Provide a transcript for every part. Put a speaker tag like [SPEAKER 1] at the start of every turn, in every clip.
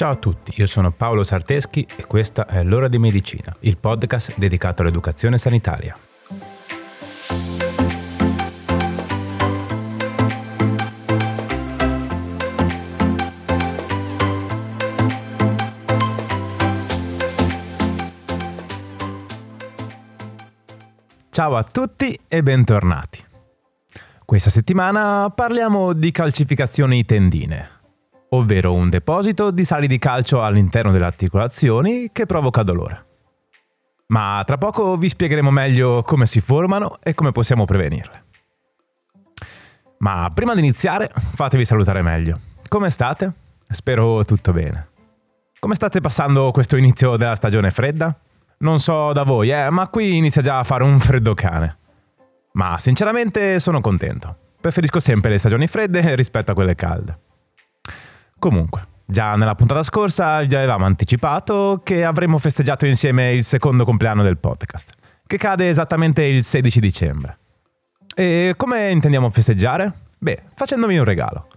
[SPEAKER 1] Ciao a tutti, io sono Paolo Sarteschi e questa è L'ora di medicina, il podcast dedicato all'educazione sanitaria. Ciao a tutti e bentornati. Questa settimana parliamo di calcificazioni tendine ovvero un deposito di sali di calcio all'interno delle articolazioni che provoca dolore. Ma tra poco vi spiegheremo meglio come si formano e come possiamo prevenirle. Ma prima di iniziare, fatevi salutare meglio. Come state? Spero tutto bene. Come state passando questo inizio della stagione fredda? Non so da voi, eh, ma qui inizia già a fare un freddo cane. Ma sinceramente sono contento. Preferisco sempre le stagioni fredde rispetto a quelle calde. Comunque, già nella puntata scorsa vi avevamo anticipato che avremmo festeggiato insieme il secondo compleanno del podcast, che cade esattamente il 16 dicembre. E come intendiamo festeggiare? Beh, facendomi un regalo.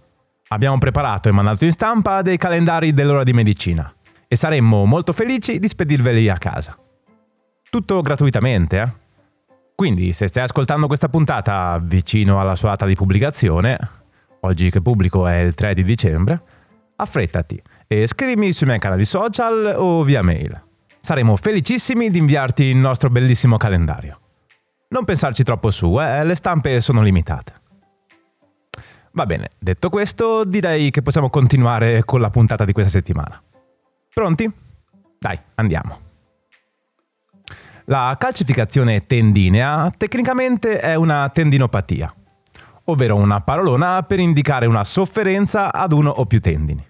[SPEAKER 1] Abbiamo preparato e mandato in stampa dei calendari dell'ora di medicina e saremmo molto felici di spedirveli a casa. Tutto gratuitamente, eh? Quindi, se stai ascoltando questa puntata vicino alla sua data di pubblicazione, oggi che pubblico è il 3 di dicembre, affrettati e scrivimi sui miei canali social o via mail. Saremo felicissimi di inviarti il nostro bellissimo calendario. Non pensarci troppo su, eh, le stampe sono limitate. Va bene, detto questo, direi che possiamo continuare con la puntata di questa settimana. Pronti? Dai, andiamo. La calcificazione tendinea tecnicamente è una tendinopatia ovvero una parolona per indicare una sofferenza ad uno o più tendini.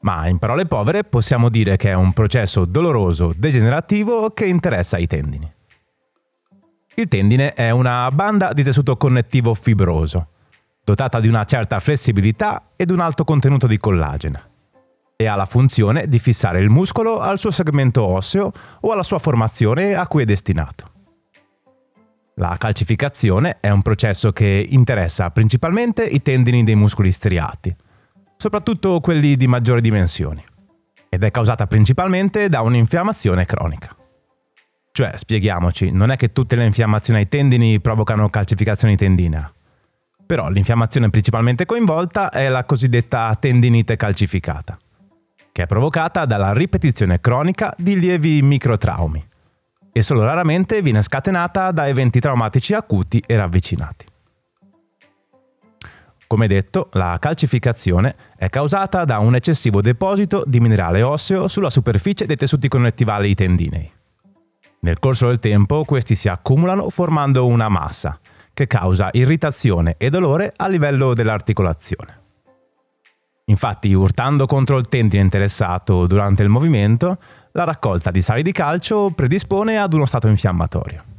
[SPEAKER 1] Ma in parole povere possiamo dire che è un processo doloroso degenerativo che interessa i tendini. Il tendine è una banda di tessuto connettivo fibroso, dotata di una certa flessibilità ed un alto contenuto di collagene, e ha la funzione di fissare il muscolo al suo segmento osseo o alla sua formazione a cui è destinato. La calcificazione è un processo che interessa principalmente i tendini dei muscoli striati, soprattutto quelli di maggiori dimensioni, ed è causata principalmente da un'infiammazione cronica. Cioè, spieghiamoci, non è che tutte le infiammazioni ai tendini provocano calcificazioni tendinea. Però l'infiammazione principalmente coinvolta è la cosiddetta tendinite calcificata, che è provocata dalla ripetizione cronica di lievi microtraumi e solo raramente viene scatenata da eventi traumatici acuti e ravvicinati. Come detto, la calcificazione è causata da un eccessivo deposito di minerale osseo sulla superficie dei tessuti connettivali tendinei. Nel corso del tempo questi si accumulano formando una massa che causa irritazione e dolore a livello dell'articolazione. Infatti, urtando contro il tendine interessato durante il movimento, la raccolta di sali di calcio predispone ad uno stato infiammatorio.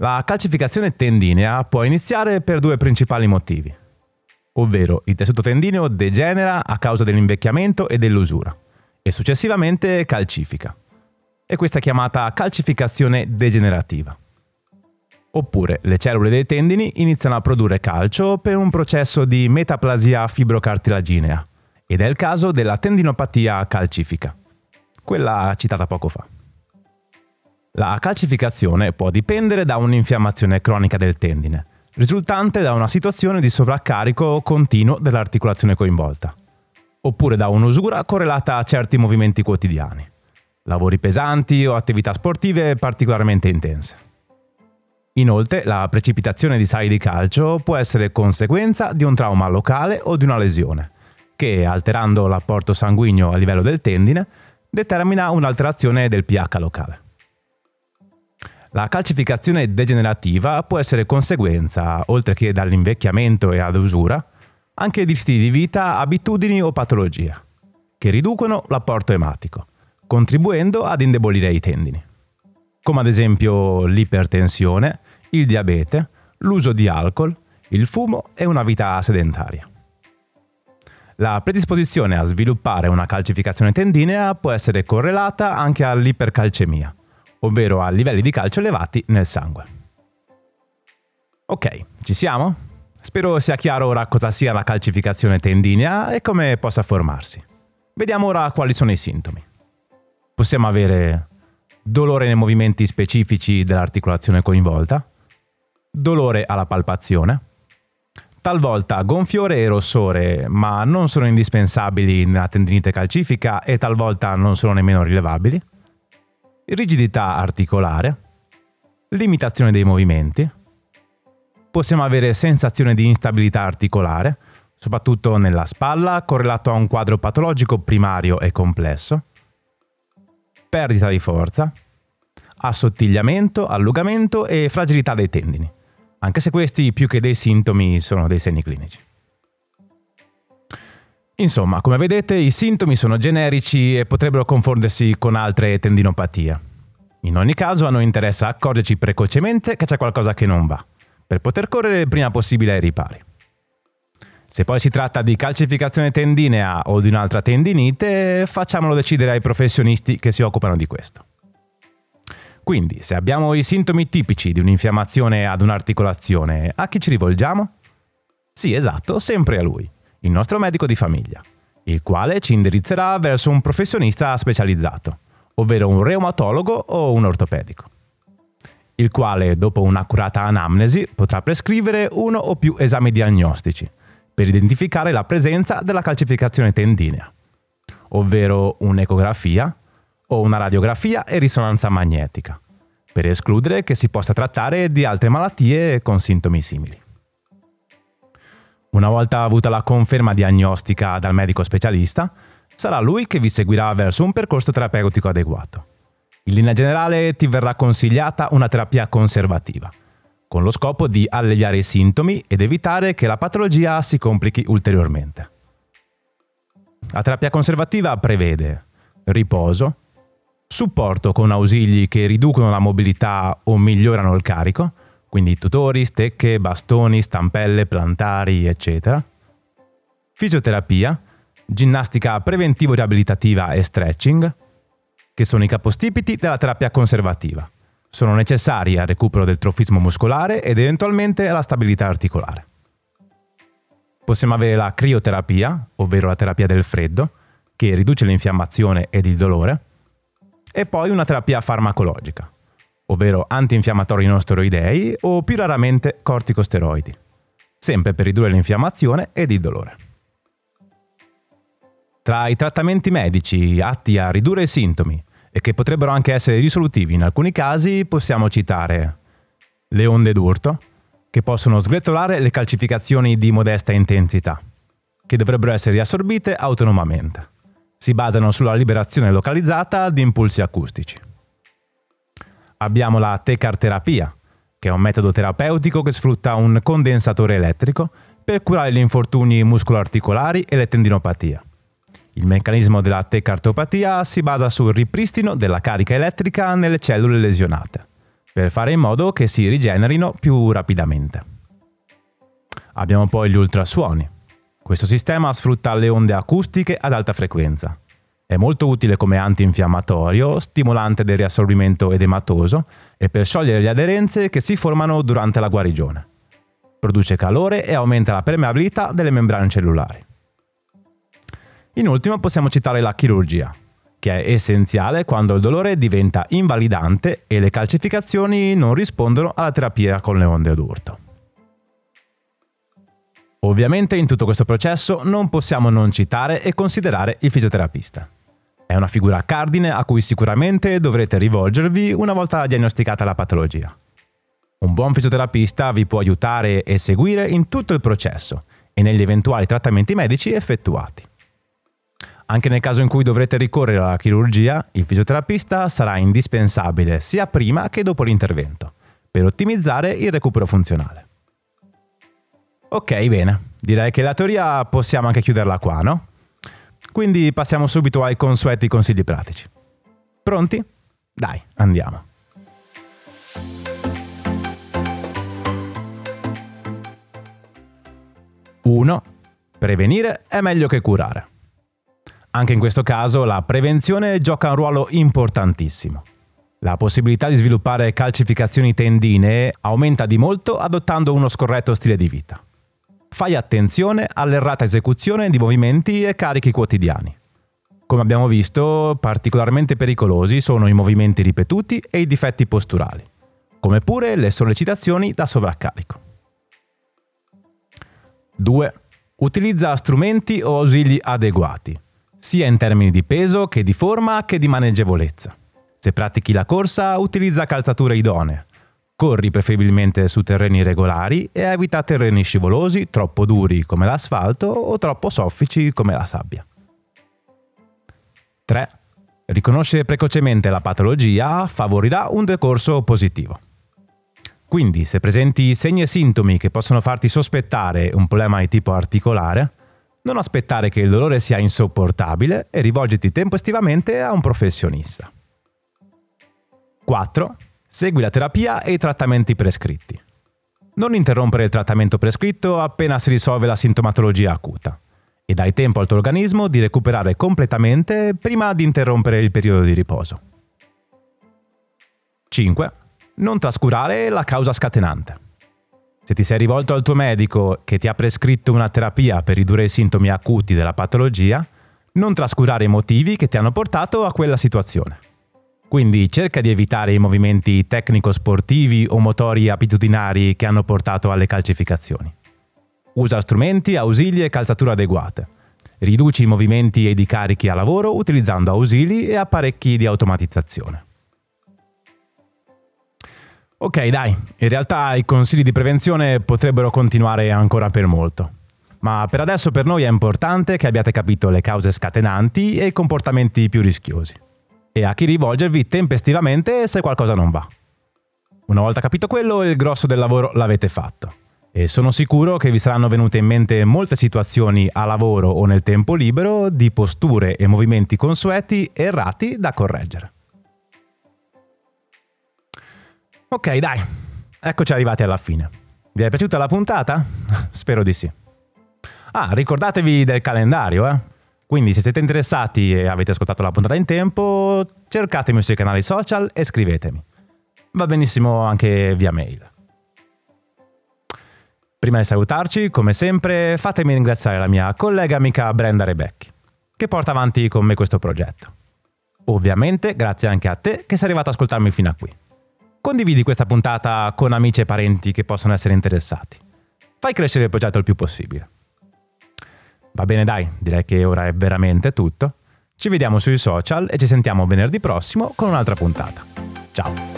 [SPEAKER 1] La calcificazione tendinea può iniziare per due principali motivi, ovvero il tessuto tendineo degenera a causa dell'invecchiamento e dell'usura e successivamente calcifica. E questa è chiamata calcificazione degenerativa. Oppure le cellule dei tendini iniziano a produrre calcio per un processo di metaplasia fibrocartilaginea, ed è il caso della tendinopatia calcifica, quella citata poco fa. La calcificazione può dipendere da un'infiammazione cronica del tendine, risultante da una situazione di sovraccarico continuo dell'articolazione coinvolta, oppure da un'usura correlata a certi movimenti quotidiani, lavori pesanti o attività sportive particolarmente intense. Inoltre, la precipitazione di sali di calcio può essere conseguenza di un trauma locale o di una lesione, che, alterando l'apporto sanguigno a livello del tendine, determina un'alterazione del pH locale. La calcificazione degenerativa può essere conseguenza, oltre che dall'invecchiamento e ad usura, anche di stili di vita, abitudini o patologie, che riducono l'apporto ematico, contribuendo ad indebolire i tendini, come ad esempio l'ipertensione, il diabete, l'uso di alcol, il fumo e una vita sedentaria. La predisposizione a sviluppare una calcificazione tendinea può essere correlata anche all'ipercalcemia, ovvero a livelli di calcio elevati nel sangue. Ok, ci siamo? Spero sia chiaro ora cosa sia la calcificazione tendinea e come possa formarsi. Vediamo ora quali sono i sintomi. Possiamo avere dolore nei movimenti specifici dell'articolazione coinvolta, dolore alla palpazione, talvolta gonfiore e rossore, ma non sono indispensabili nella tendinite calcifica e talvolta non sono nemmeno rilevabili, rigidità articolare, limitazione dei movimenti, possiamo avere sensazione di instabilità articolare, soprattutto nella spalla, correlato a un quadro patologico primario e complesso, perdita di forza, assottigliamento, allungamento e fragilità dei tendini, anche se questi più che dei sintomi sono dei segni clinici. Insomma, come vedete, i sintomi sono generici e potrebbero confondersi con altre tendinopatie. In ogni caso, a noi interessa accorgerci precocemente che c'è qualcosa che non va, per poter correre il prima possibile ai ripari. Se poi si tratta di calcificazione tendinea o di un'altra tendinite, facciamolo decidere ai professionisti che si occupano di questo. Quindi, se abbiamo i sintomi tipici di un'infiammazione ad un'articolazione, a chi ci rivolgiamo? Sì, esatto, sempre a lui, il nostro medico di famiglia, il quale ci indirizzerà verso un professionista specializzato, ovvero un reumatologo o un ortopedico, il quale, dopo un'accurata anamnesi, potrà prescrivere uno o più esami diagnostici per identificare la presenza della calcificazione tendinea, ovvero un'ecografia o una radiografia e risonanza magnetica, per escludere che si possa trattare di altre malattie con sintomi simili. Una volta avuta la conferma diagnostica dal medico specialista, sarà lui che vi seguirà verso un percorso terapeutico adeguato. In linea generale ti verrà consigliata una terapia conservativa, con lo scopo di alleviare i sintomi ed evitare che la patologia si complichi ulteriormente. La terapia conservativa prevede riposo, supporto con ausili che riducono la mobilità o migliorano il carico, quindi tutori, stecche, bastoni, stampelle, plantari, eccetera, fisioterapia, ginnastica preventivo-riabilitativa e stretching, che sono i capostipiti della terapia conservativa. Sono necessari al recupero del trofismo muscolare ed eventualmente alla stabilità articolare. Possiamo avere la crioterapia, ovvero la terapia del freddo, che riduce l'infiammazione ed il dolore, e poi una terapia farmacologica, ovvero antinfiammatori non steroidei o più raramente corticosteroidi, sempre per ridurre l'infiammazione ed il dolore. Tra i trattamenti medici atti a ridurre i sintomi e che potrebbero anche essere risolutivi in alcuni casi, possiamo citare le onde d'urto, che possono sgretolare le calcificazioni di modesta intensità, che dovrebbero essere riassorbite autonomamente. Si basano sulla liberazione localizzata di impulsi acustici. Abbiamo la tecarterapia, che è un metodo terapeutico che sfrutta un condensatore elettrico per curare gli infortuni muscoloarticolari e le tendinopatie. Il meccanismo della tecartopatia si basa sul ripristino della carica elettrica nelle cellule lesionate, per fare in modo che si rigenerino più rapidamente. Abbiamo poi gli ultrasuoni. Questo sistema sfrutta le onde acustiche ad alta frequenza. È molto utile come antinfiammatorio, stimolante del riassorbimento edematoso e per sciogliere le aderenze che si formano durante la guarigione. Produce calore e aumenta la permeabilità delle membrane cellulari. In ultimo possiamo citare la chirurgia, che è essenziale quando il dolore diventa invalidante e le calcificazioni non rispondono alla terapia con le onde d'urto. Ovviamente in tutto questo processo non possiamo non citare e considerare il fisioterapista. È una figura cardine a cui sicuramente dovrete rivolgervi una volta diagnosticata la patologia. Un buon fisioterapista vi può aiutare e seguire in tutto il processo e negli eventuali trattamenti medici effettuati. Anche nel caso in cui dovrete ricorrere alla chirurgia, il fisioterapista sarà indispensabile sia prima che dopo l'intervento, per ottimizzare il recupero funzionale. Ok, bene, direi che la teoria possiamo anche chiuderla qua, no? Quindi passiamo subito ai consueti consigli pratici. Pronti? Dai, andiamo. 1. Prevenire è meglio che curare. Anche in questo caso la prevenzione gioca un ruolo importantissimo. La possibilità di sviluppare calcificazioni tendinee aumenta di molto adottando uno scorretto stile di vita. Fai attenzione all'errata esecuzione di movimenti e carichi quotidiani. Come abbiamo visto, particolarmente pericolosi sono i movimenti ripetuti e i difetti posturali, come pure le sollecitazioni da sovraccarico. 2. Utilizza strumenti o ausili adeguati, sia in termini di peso che di forma che di maneggevolezza. Se pratichi la corsa, utilizza calzature idonee. Corri preferibilmente su terreni regolari e evita terreni scivolosi troppo duri come l'asfalto o troppo soffici come la sabbia. 3. Riconoscere precocemente la patologia favorirà un decorso positivo. Quindi, se presenti segni e sintomi che possono farti sospettare un problema di tipo articolare, non aspettare che il dolore sia insopportabile e rivolgiti tempestivamente a un professionista. 4. Segui la terapia e i trattamenti prescritti. Non interrompere il trattamento prescritto appena si risolve la sintomatologia acuta e dai tempo al tuo organismo di recuperare completamente prima di interrompere il periodo di riposo. 5. Non trascurare la causa scatenante. Se ti sei rivolto al tuo medico che ti ha prescritto una terapia per ridurre i sintomi acuti della patologia, non trascurare i motivi che ti hanno portato a quella situazione. Quindi cerca di evitare i movimenti tecnico-sportivi o motori abitudinari che hanno portato alle calcificazioni. Usa strumenti, ausili e calzature adeguate. Riduci i movimenti ed i carichi a lavoro utilizzando ausili e apparecchi di automatizzazione. Ok, dai, in realtà i consigli di prevenzione potrebbero continuare ancora per molto. Ma per adesso per noi è importante che abbiate capito le cause scatenanti e i comportamenti più rischiosi. E a chi rivolgervi tempestivamente se qualcosa non va. Una volta capito quello, il grosso del lavoro l'avete fatto. E sono sicuro che vi saranno venute in mente molte situazioni a lavoro o nel tempo libero di posture e movimenti consueti errati da correggere. Ok, dai, eccoci arrivati alla fine. Vi è piaciuta la puntata? Spero di sì. Ah, ricordatevi del calendario, eh? Quindi se siete interessati e avete ascoltato la puntata in tempo, cercatemi sui canali social e scrivetemi. Va benissimo anche via mail. Prima di salutarci, come sempre, fatemi ringraziare la mia collega amica Brenda Rebecchi, che porta avanti con me questo progetto. Ovviamente grazie anche a te che sei arrivato ad ascoltarmi fino a qui. Condividi questa puntata con amici e parenti che possono essere interessati. Fai crescere il progetto il più possibile. Va bene dai, direi che ora è veramente tutto. Ci vediamo sui social e ci sentiamo venerdì prossimo con un'altra puntata. Ciao!